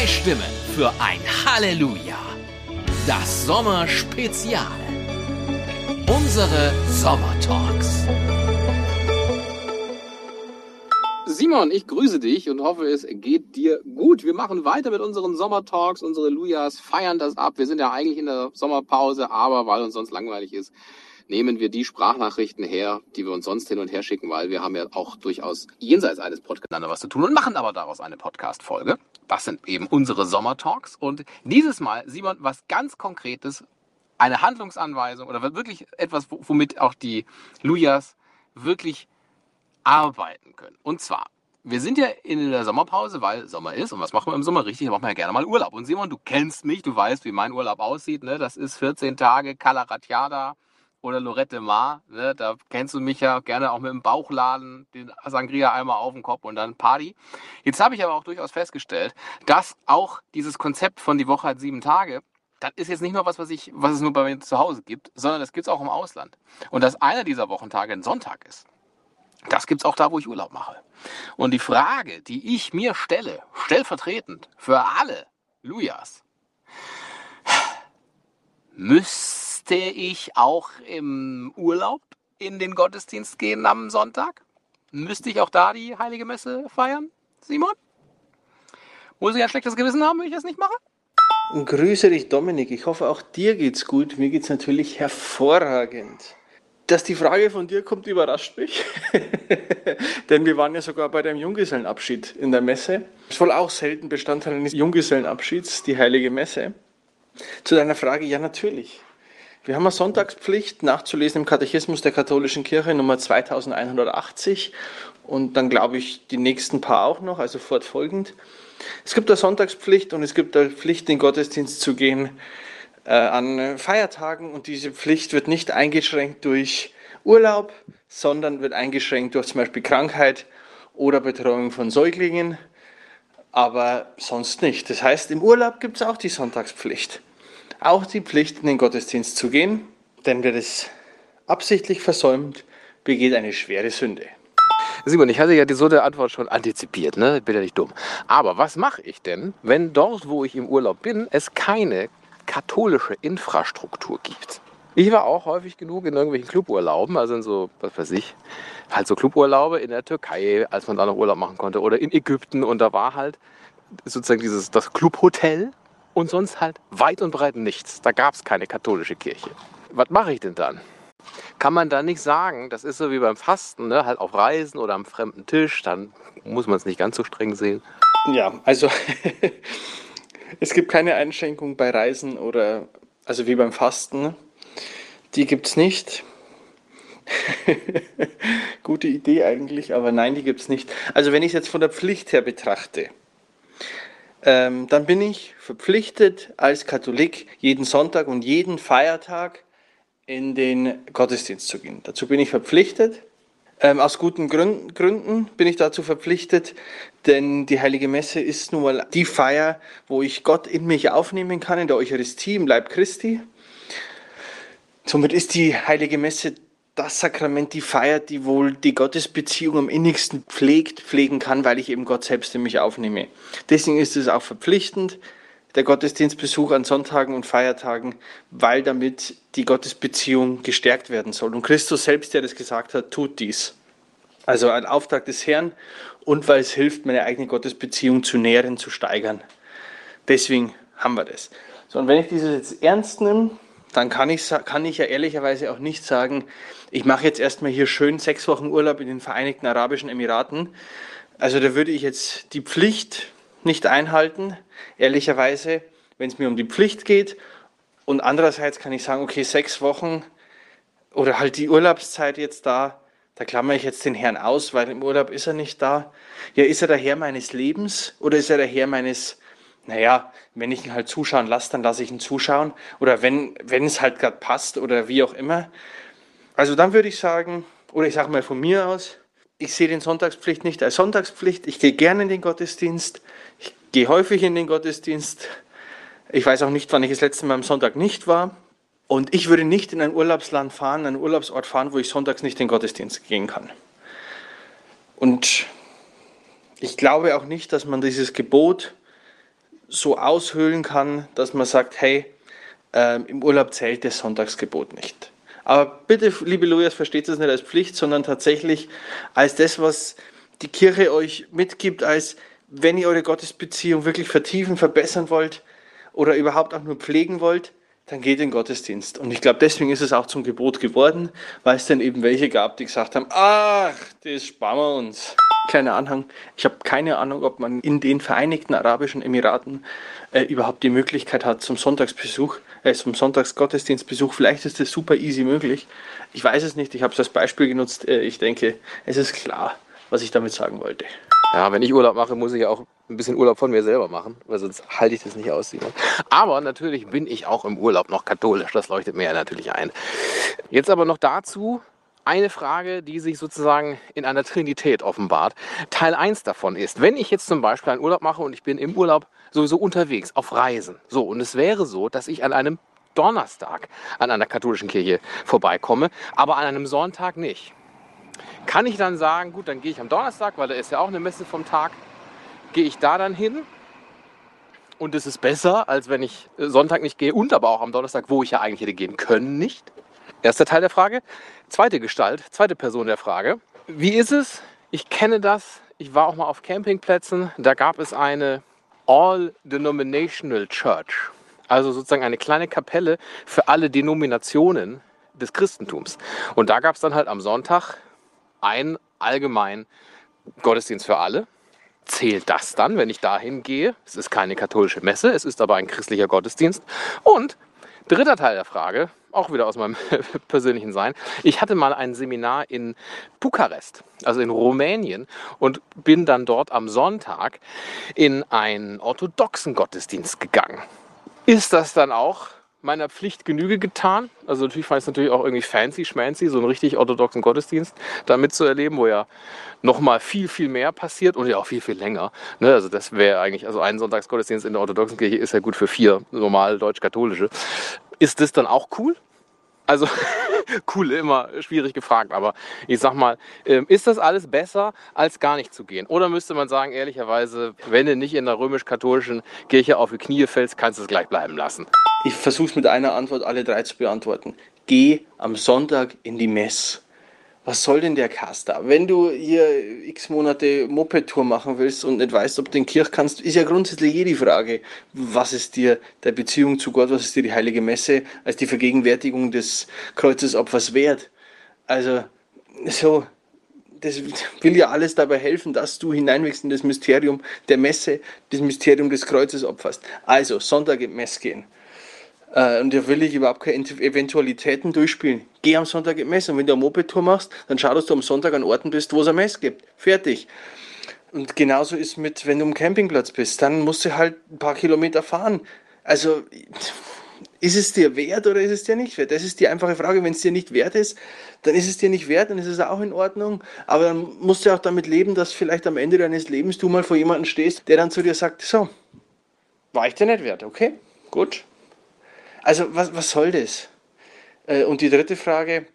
Zwei Stimmen für ein Halleluja. Das Sommerspezial. Unsere Sommertalks. Simon, ich grüße dich und hoffe, es geht dir gut. Wir machen weiter mit unseren Sommertalks, unsere Lujas feiern das ab. Wir sind ja eigentlich in der Sommerpause, aber weil uns sonst langweilig ist, nehmen wir die Sprachnachrichten her, die wir uns sonst hin und her schicken, weil wir haben ja auch durchaus jenseits eines Podcasts was zu tun und machen aber daraus eine Podcast-Folge. Das sind eben unsere Sommertalks. Und dieses Mal, Simon, was ganz Konkretes, eine Handlungsanweisung oder wirklich etwas, womit auch die Lujas wirklich arbeiten können. Und zwar, wir sind ja in der Sommerpause, weil Sommer ist. Und was machen wir im Sommer? Richtig, da machen wir ja gerne mal Urlaub. Und Simon, du kennst mich, du weißt, wie mein Urlaub aussieht. Ne? Das ist 14 Tage Calaratiada oder Lorette Mar. Ne? Da kennst du mich ja gerne auch mit dem Bauchladen, den Sangria einmal auf den Kopf und dann Party. Jetzt habe ich aber auch durchaus festgestellt, dass auch dieses Konzept von die Woche hat sieben Tage, das ist jetzt nicht nur was, was, ich, was es nur bei mir zu Hause gibt, sondern das gibt es auch im Ausland. Und dass einer dieser Wochentage ein Sonntag ist, das gibt es auch da, wo ich Urlaub mache. Und die Frage, die ich mir stelle, stellvertretend für alle Lujas, müsste müsste ich auch im Urlaub in den Gottesdienst gehen am Sonntag? Müsste ich auch da die Heilige Messe feiern, Simon? Muss ich ein schlechtes Gewissen haben, wenn ich das nicht mache? Grüße dich, Dominik. Ich hoffe, auch dir geht's gut. Mir geht's natürlich hervorragend. Dass die Frage von dir kommt, überrascht mich. Denn wir waren ja sogar bei deinem Junggesellenabschied in der Messe. Ist wohl auch selten Bestandteil eines Junggesellenabschieds, die heilige Messe. Zu deiner Frage, ja natürlich. Wir haben eine Sonntagspflicht nachzulesen im Katechismus der katholischen Kirche Nummer 2180 und dann glaube ich die nächsten paar auch noch, also fortfolgend. Es gibt eine Sonntagspflicht und es gibt eine Pflicht, den Gottesdienst zu gehen äh, an Feiertagen und diese Pflicht wird nicht eingeschränkt durch Urlaub, sondern wird eingeschränkt durch zum Beispiel Krankheit oder Betreuung von Säuglingen, aber sonst nicht. Das heißt, im Urlaub gibt es auch die Sonntagspflicht auch die Pflicht, in den Gottesdienst zu gehen, denn wer das absichtlich versäumt, begeht eine schwere Sünde. Simon, ich hatte ja die so der Antwort schon antizipiert, ne? Ich bin ja nicht dumm. Aber was mache ich denn, wenn dort, wo ich im Urlaub bin, es keine katholische Infrastruktur gibt? Ich war auch häufig genug in irgendwelchen Cluburlauben, also in so, was weiß ich, halt so Cluburlaube in der Türkei, als man da noch Urlaub machen konnte, oder in Ägypten und da war halt sozusagen dieses, das Clubhotel und sonst halt weit und breit nichts. Da gab es keine katholische Kirche. Was mache ich denn dann? Kann man da nicht sagen, das ist so wie beim Fasten, ne? halt auf Reisen oder am fremden Tisch, dann muss man es nicht ganz so streng sehen. Ja, also es gibt keine Einschränkung bei Reisen oder, also wie beim Fasten, die gibt es nicht. Gute Idee eigentlich, aber nein, die gibt es nicht. Also wenn ich es jetzt von der Pflicht her betrachte, ähm, dann bin ich verpflichtet als Katholik jeden Sonntag und jeden Feiertag in den Gottesdienst zu gehen. Dazu bin ich verpflichtet. Ähm, aus guten Gründen, Gründen bin ich dazu verpflichtet, denn die Heilige Messe ist nun mal die Feier, wo ich Gott in mich aufnehmen kann, in der Eucharistie, im Leib Christi. Somit ist die Heilige Messe das Sakrament, die Feier, die wohl die Gottesbeziehung am innigsten pflegt, pflegen kann, weil ich eben Gott selbst in mich aufnehme. Deswegen ist es auch verpflichtend, der Gottesdienstbesuch an Sonntagen und Feiertagen, weil damit die Gottesbeziehung gestärkt werden soll. Und Christus selbst, der das gesagt hat, tut dies. Also ein Auftrag des Herrn und weil es hilft, meine eigene Gottesbeziehung zu nähren, zu steigern. Deswegen haben wir das. So, und wenn ich dieses jetzt ernst nehme, dann kann ich, kann ich ja ehrlicherweise auch nicht sagen, ich mache jetzt erstmal hier schön sechs Wochen Urlaub in den Vereinigten Arabischen Emiraten. Also da würde ich jetzt die Pflicht nicht einhalten, ehrlicherweise, wenn es mir um die Pflicht geht. Und andererseits kann ich sagen, okay, sechs Wochen oder halt die Urlaubszeit jetzt da, da klammere ich jetzt den Herrn aus, weil im Urlaub ist er nicht da. Ja, ist er der Herr meines Lebens oder ist er der Herr meines naja, wenn ich ihn halt zuschauen lasse, dann lasse ich ihn zuschauen. Oder wenn, wenn es halt gerade passt oder wie auch immer. Also dann würde ich sagen, oder ich sage mal von mir aus, ich sehe den Sonntagspflicht nicht als Sonntagspflicht. Ich gehe gerne in den Gottesdienst. Ich gehe häufig in den Gottesdienst. Ich weiß auch nicht, wann ich das letzte Mal am Sonntag nicht war. Und ich würde nicht in ein Urlaubsland fahren, einen Urlaubsort fahren, wo ich sonntags nicht in den Gottesdienst gehen kann. Und ich glaube auch nicht, dass man dieses Gebot so aushöhlen kann, dass man sagt, hey, ähm, im Urlaub zählt das Sonntagsgebot nicht. Aber bitte, liebe Lujas, versteht es nicht als Pflicht, sondern tatsächlich als das, was die Kirche euch mitgibt, als wenn ihr eure Gottesbeziehung wirklich vertiefen, verbessern wollt oder überhaupt auch nur pflegen wollt, dann geht in den Gottesdienst. Und ich glaube, deswegen ist es auch zum Gebot geworden, weil es dann eben welche gab, die gesagt haben, ach, das sparen wir uns. Kleiner Anhang. Ich habe keine Ahnung, ob man in den Vereinigten Arabischen Emiraten äh, überhaupt die Möglichkeit hat zum Sonntagsbesuch, äh, zum Sonntagsgottesdienstbesuch. Vielleicht ist das super easy möglich. Ich weiß es nicht. Ich habe es als Beispiel genutzt. Äh, ich denke, es ist klar, was ich damit sagen wollte. Ja, wenn ich Urlaub mache, muss ich auch ein bisschen Urlaub von mir selber machen, weil sonst halte ich das nicht aus. Simon. Aber natürlich bin ich auch im Urlaub noch katholisch, das leuchtet mir ja natürlich ein. Jetzt aber noch dazu eine Frage, die sich sozusagen in einer Trinität offenbart. Teil 1 davon ist, wenn ich jetzt zum Beispiel einen Urlaub mache und ich bin im Urlaub sowieso unterwegs, auf Reisen, so, und es wäre so, dass ich an einem Donnerstag an einer katholischen Kirche vorbeikomme, aber an einem Sonntag nicht. Kann ich dann sagen, gut, dann gehe ich am Donnerstag, weil da ist ja auch eine Messe vom Tag, gehe ich da dann hin und es ist besser, als wenn ich Sonntag nicht gehe und aber auch am Donnerstag, wo ich ja eigentlich hätte gehen können, nicht. Erster Teil der Frage. Zweite Gestalt, zweite Person der Frage. Wie ist es? Ich kenne das. Ich war auch mal auf Campingplätzen. Da gab es eine All-Denominational Church. Also sozusagen eine kleine Kapelle für alle Denominationen des Christentums. Und da gab es dann halt am Sonntag einen allgemeinen Gottesdienst für alle zählt das dann, wenn ich dahin gehe? Es ist keine katholische Messe, es ist aber ein christlicher Gottesdienst. Und dritter Teil der Frage, auch wieder aus meinem persönlichen Sein. Ich hatte mal ein Seminar in Bukarest, also in Rumänien, und bin dann dort am Sonntag in einen orthodoxen Gottesdienst gegangen. Ist das dann auch meiner Pflicht Genüge getan. Also natürlich fand ich es natürlich auch irgendwie fancy, schmancy, so einen richtig orthodoxen Gottesdienst da mitzuerleben, wo ja nochmal viel, viel mehr passiert und ja auch viel, viel länger. Ne? Also das wäre eigentlich, also ein Sonntagsgottesdienst in der orthodoxen Kirche ist ja gut für vier normal deutsch-katholische. Ist das dann auch cool? Also cool, immer schwierig gefragt, aber ich sag mal, ähm, ist das alles besser, als gar nicht zu gehen? Oder müsste man sagen, ehrlicherweise, wenn du nicht in der römisch-katholischen Kirche auf die Knie fällst, kannst du es gleich bleiben lassen? Ich versuche es mit einer Antwort alle drei zu beantworten. Geh am Sonntag in die Mess was soll denn der Caster? Wenn du hier x Monate Moped-Tour machen willst und nicht weißt, ob du in Kirch kannst, ist ja grundsätzlich jede Frage, was ist dir der Beziehung zu Gott, was ist dir die heilige Messe als die Vergegenwärtigung des Kreuzesopfers wert? Also, so, das will ja alles dabei helfen, dass du hineinwächst in das Mysterium der Messe, das Mysterium des Kreuzesopfers. Also, Sonntag im Mess gehen. Äh, und da will ich überhaupt keine Eventualitäten durchspielen. Geh am Sonntag im Mess und wenn du eine Moped-Tour machst, dann schau, dass du am Sonntag an Orten bist, wo es ein Mess gibt. Fertig. Und genauso ist mit, wenn du am Campingplatz bist, dann musst du halt ein paar Kilometer fahren. Also, ist es dir wert oder ist es dir nicht wert? Das ist die einfache Frage. Wenn es dir nicht wert ist, dann ist es dir nicht wert, dann ist es auch in Ordnung. Aber dann musst du auch damit leben, dass vielleicht am Ende deines Lebens du mal vor jemandem stehst, der dann zu dir sagt, so, war ich dir nicht wert, okay? Gut, also was, was soll das? Äh, und die dritte Frage,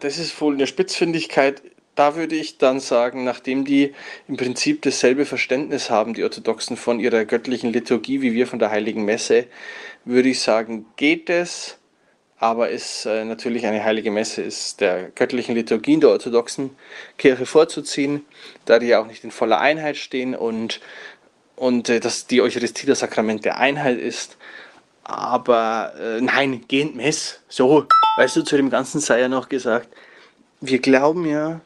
das ist wohl eine Spitzfindigkeit. Da würde ich dann sagen, nachdem die im Prinzip dasselbe Verständnis haben, die Orthodoxen von ihrer göttlichen Liturgie wie wir von der Heiligen Messe, würde ich sagen, geht es, aber ist äh, natürlich eine heilige Messe ist der göttlichen Liturgie in der orthodoxen Kirche vorzuziehen, da die ja auch nicht in voller Einheit stehen und, und äh, dass die Eucharistie das Sakrament der Einheit ist aber äh, nein, gehend Mess. So, weißt du, zu dem Ganzen sei ja noch gesagt, wir glauben ja,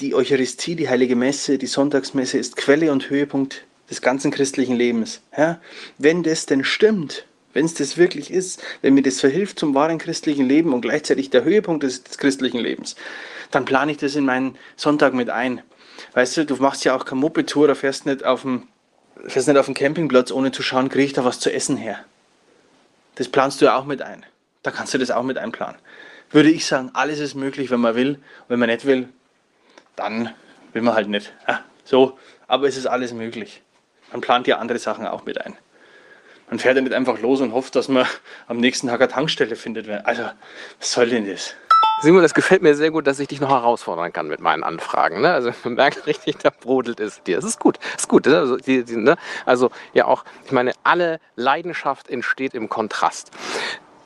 die Eucharistie, die heilige Messe, die Sonntagsmesse ist Quelle und Höhepunkt des ganzen christlichen Lebens. Ja? Wenn das denn stimmt, wenn es das wirklich ist, wenn mir das verhilft zum wahren christlichen Leben und gleichzeitig der Höhepunkt des, des christlichen Lebens, dann plane ich das in meinen Sonntag mit ein. Weißt du, du machst ja auch keine Moped-Tour, da fährst nicht auf dem, fährst nicht auf dem Campingplatz, ohne zu schauen, kriege ich da was zu essen her. Das planst du ja auch mit ein. Da kannst du das auch mit einplanen. Würde ich sagen, alles ist möglich, wenn man will. Und wenn man nicht will, dann will man halt nicht. Ja, so, aber es ist alles möglich. Man plant ja andere Sachen auch mit ein. Man fährt ja nicht einfach los und hofft, dass man am nächsten Tag eine Tankstelle findet. Also, was soll denn das? Simon, das gefällt mir sehr gut, dass ich dich noch herausfordern kann mit meinen Anfragen. Ne? Also man merkt richtig, da brodelt es dir. Das ist gut, das ist gut. Ne? Also, die, die, ne? also ja auch, ich meine, alle Leidenschaft entsteht im Kontrast.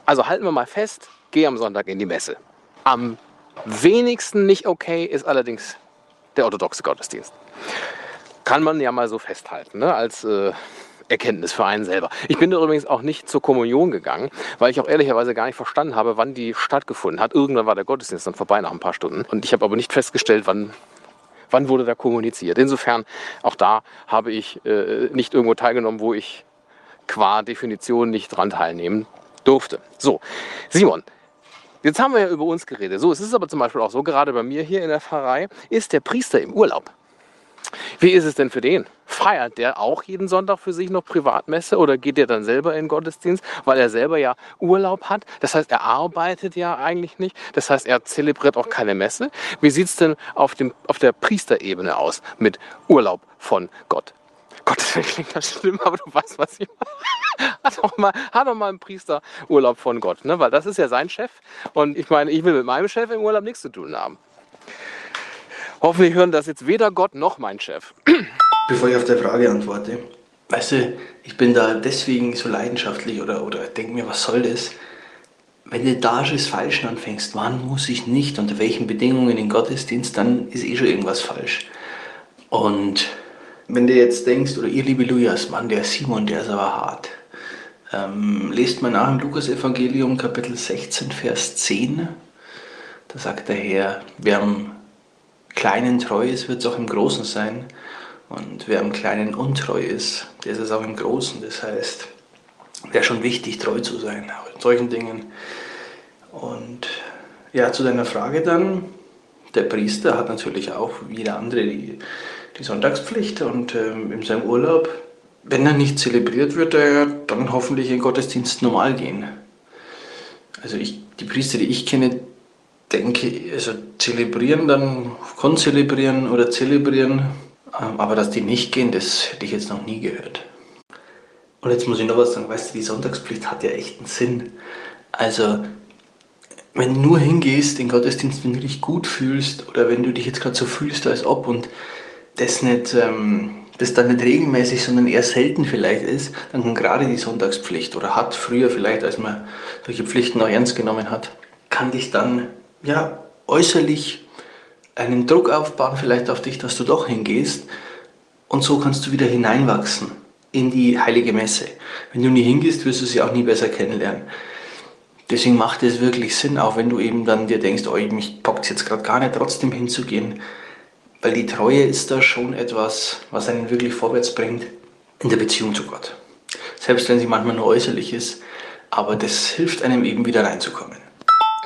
Also halten wir mal fest, geh am Sonntag in die Messe. Am wenigsten nicht okay ist allerdings der orthodoxe Gottesdienst. Kann man ja mal so festhalten, ne? als äh, Erkenntnis für einen selber. Ich bin da übrigens auch nicht zur Kommunion gegangen, weil ich auch ehrlicherweise gar nicht verstanden habe, wann die stattgefunden hat. Irgendwann war der Gottesdienst dann vorbei nach ein paar Stunden. Und ich habe aber nicht festgestellt, wann wann wurde da kommuniziert. Insofern, auch da habe ich äh, nicht irgendwo teilgenommen, wo ich qua Definition nicht dran teilnehmen durfte. So, Simon, jetzt haben wir ja über uns geredet. So, es ist aber zum Beispiel auch so, gerade bei mir hier in der Pfarrei ist der Priester im Urlaub. Wie ist es denn für den? Feiert der auch jeden Sonntag für sich noch Privatmesse oder geht der dann selber in den Gottesdienst, weil er selber ja Urlaub hat? Das heißt, er arbeitet ja eigentlich nicht. Das heißt, er zelebriert auch keine Messe. Wie sieht es denn auf, dem, auf der Priesterebene aus mit Urlaub von Gott? Gott, das klingt das schlimm, aber du weißt, was ich meine. Hat doch mal, hat mal ein Priester Urlaub von Gott, ne? weil das ist ja sein Chef. Und ich meine, ich will mit meinem Chef im Urlaub nichts zu tun haben. Hoffentlich hören das jetzt weder Gott noch mein Chef. Bevor ich auf der Frage antworte, weißt du, ich bin da deswegen so leidenschaftlich oder, oder denke mir, was soll das? Wenn du da schon das Falschen anfängst, wann muss ich nicht, unter welchen Bedingungen in Gottesdienst, dann ist eh schon irgendwas falsch. Und wenn du jetzt denkst, oder ihr liebe Lujas, Mann, der Simon, der ist aber hart. Ähm, lest mal nach im Lukas-Evangelium, Kapitel 16, Vers 10. Da sagt der Herr, wer am Kleinen treu ist, wird es auch im Großen sein. Und wer am Kleinen untreu ist, der ist es auch im Großen. Das heißt, wäre schon wichtig, treu zu sein, auch in solchen Dingen. Und ja, zu deiner Frage dann, der Priester hat natürlich auch wie jeder andere die, die Sonntagspflicht und ähm, in seinem Urlaub, wenn er nicht zelebriert, wird er dann hoffentlich in Gottesdienst normal gehen. Also ich, die Priester, die ich kenne, denke, also zelebrieren dann, konzelebrieren oder zelebrieren, ähm, aber dass die nicht gehen, das hätte ich jetzt noch nie gehört. Und jetzt muss ich noch was sagen, weißt du, die Sonntagspflicht hat ja echt einen Sinn. Also, wenn du nur hingehst, den Gottesdienst, wenn du dich gut fühlst oder wenn du dich jetzt gerade so fühlst, als ob und das nicht, ähm, das dann nicht regelmäßig, sondern eher selten vielleicht ist, dann kann gerade die Sonntagspflicht oder hat früher vielleicht, als man solche Pflichten auch ernst genommen hat, kann dich dann ja, äußerlich einen Druck aufbauen, vielleicht auf dich, dass du doch hingehst. Und so kannst du wieder hineinwachsen in die heilige Messe. Wenn du nie hingehst, wirst du sie auch nie besser kennenlernen. Deswegen macht es wirklich Sinn, auch wenn du eben dann dir denkst, oh, mich packt jetzt gerade gar nicht, trotzdem hinzugehen. Weil die Treue ist da schon etwas, was einen wirklich vorwärts bringt in der Beziehung zu Gott. Selbst wenn sie manchmal nur äußerlich ist, aber das hilft einem eben wieder reinzukommen.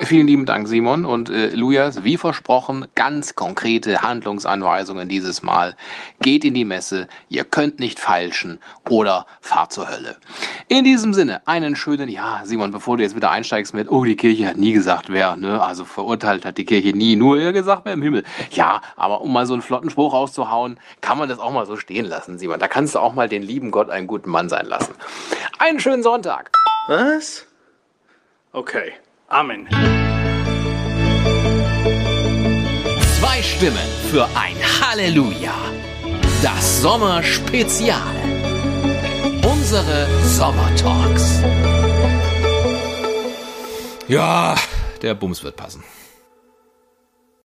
Vielen lieben Dank, Simon. Und äh, Lujas, wie versprochen, ganz konkrete Handlungsanweisungen dieses Mal. Geht in die Messe, ihr könnt nicht feilschen oder fahrt zur Hölle. In diesem Sinne, einen schönen, ja, Simon, bevor du jetzt wieder einsteigst mit, oh, die Kirche hat nie gesagt, wer, ne? Also verurteilt hat die Kirche nie, nur ihr gesagt, wer im Himmel. Ja, aber um mal so einen flotten Spruch rauszuhauen, kann man das auch mal so stehen lassen, Simon. Da kannst du auch mal den lieben Gott einen guten Mann sein lassen. Einen schönen Sonntag. Was? Okay. Amen. Zwei Stimmen für ein Halleluja. Das Sommerspezial. Unsere Sommertalks. Ja, der Bums wird passen.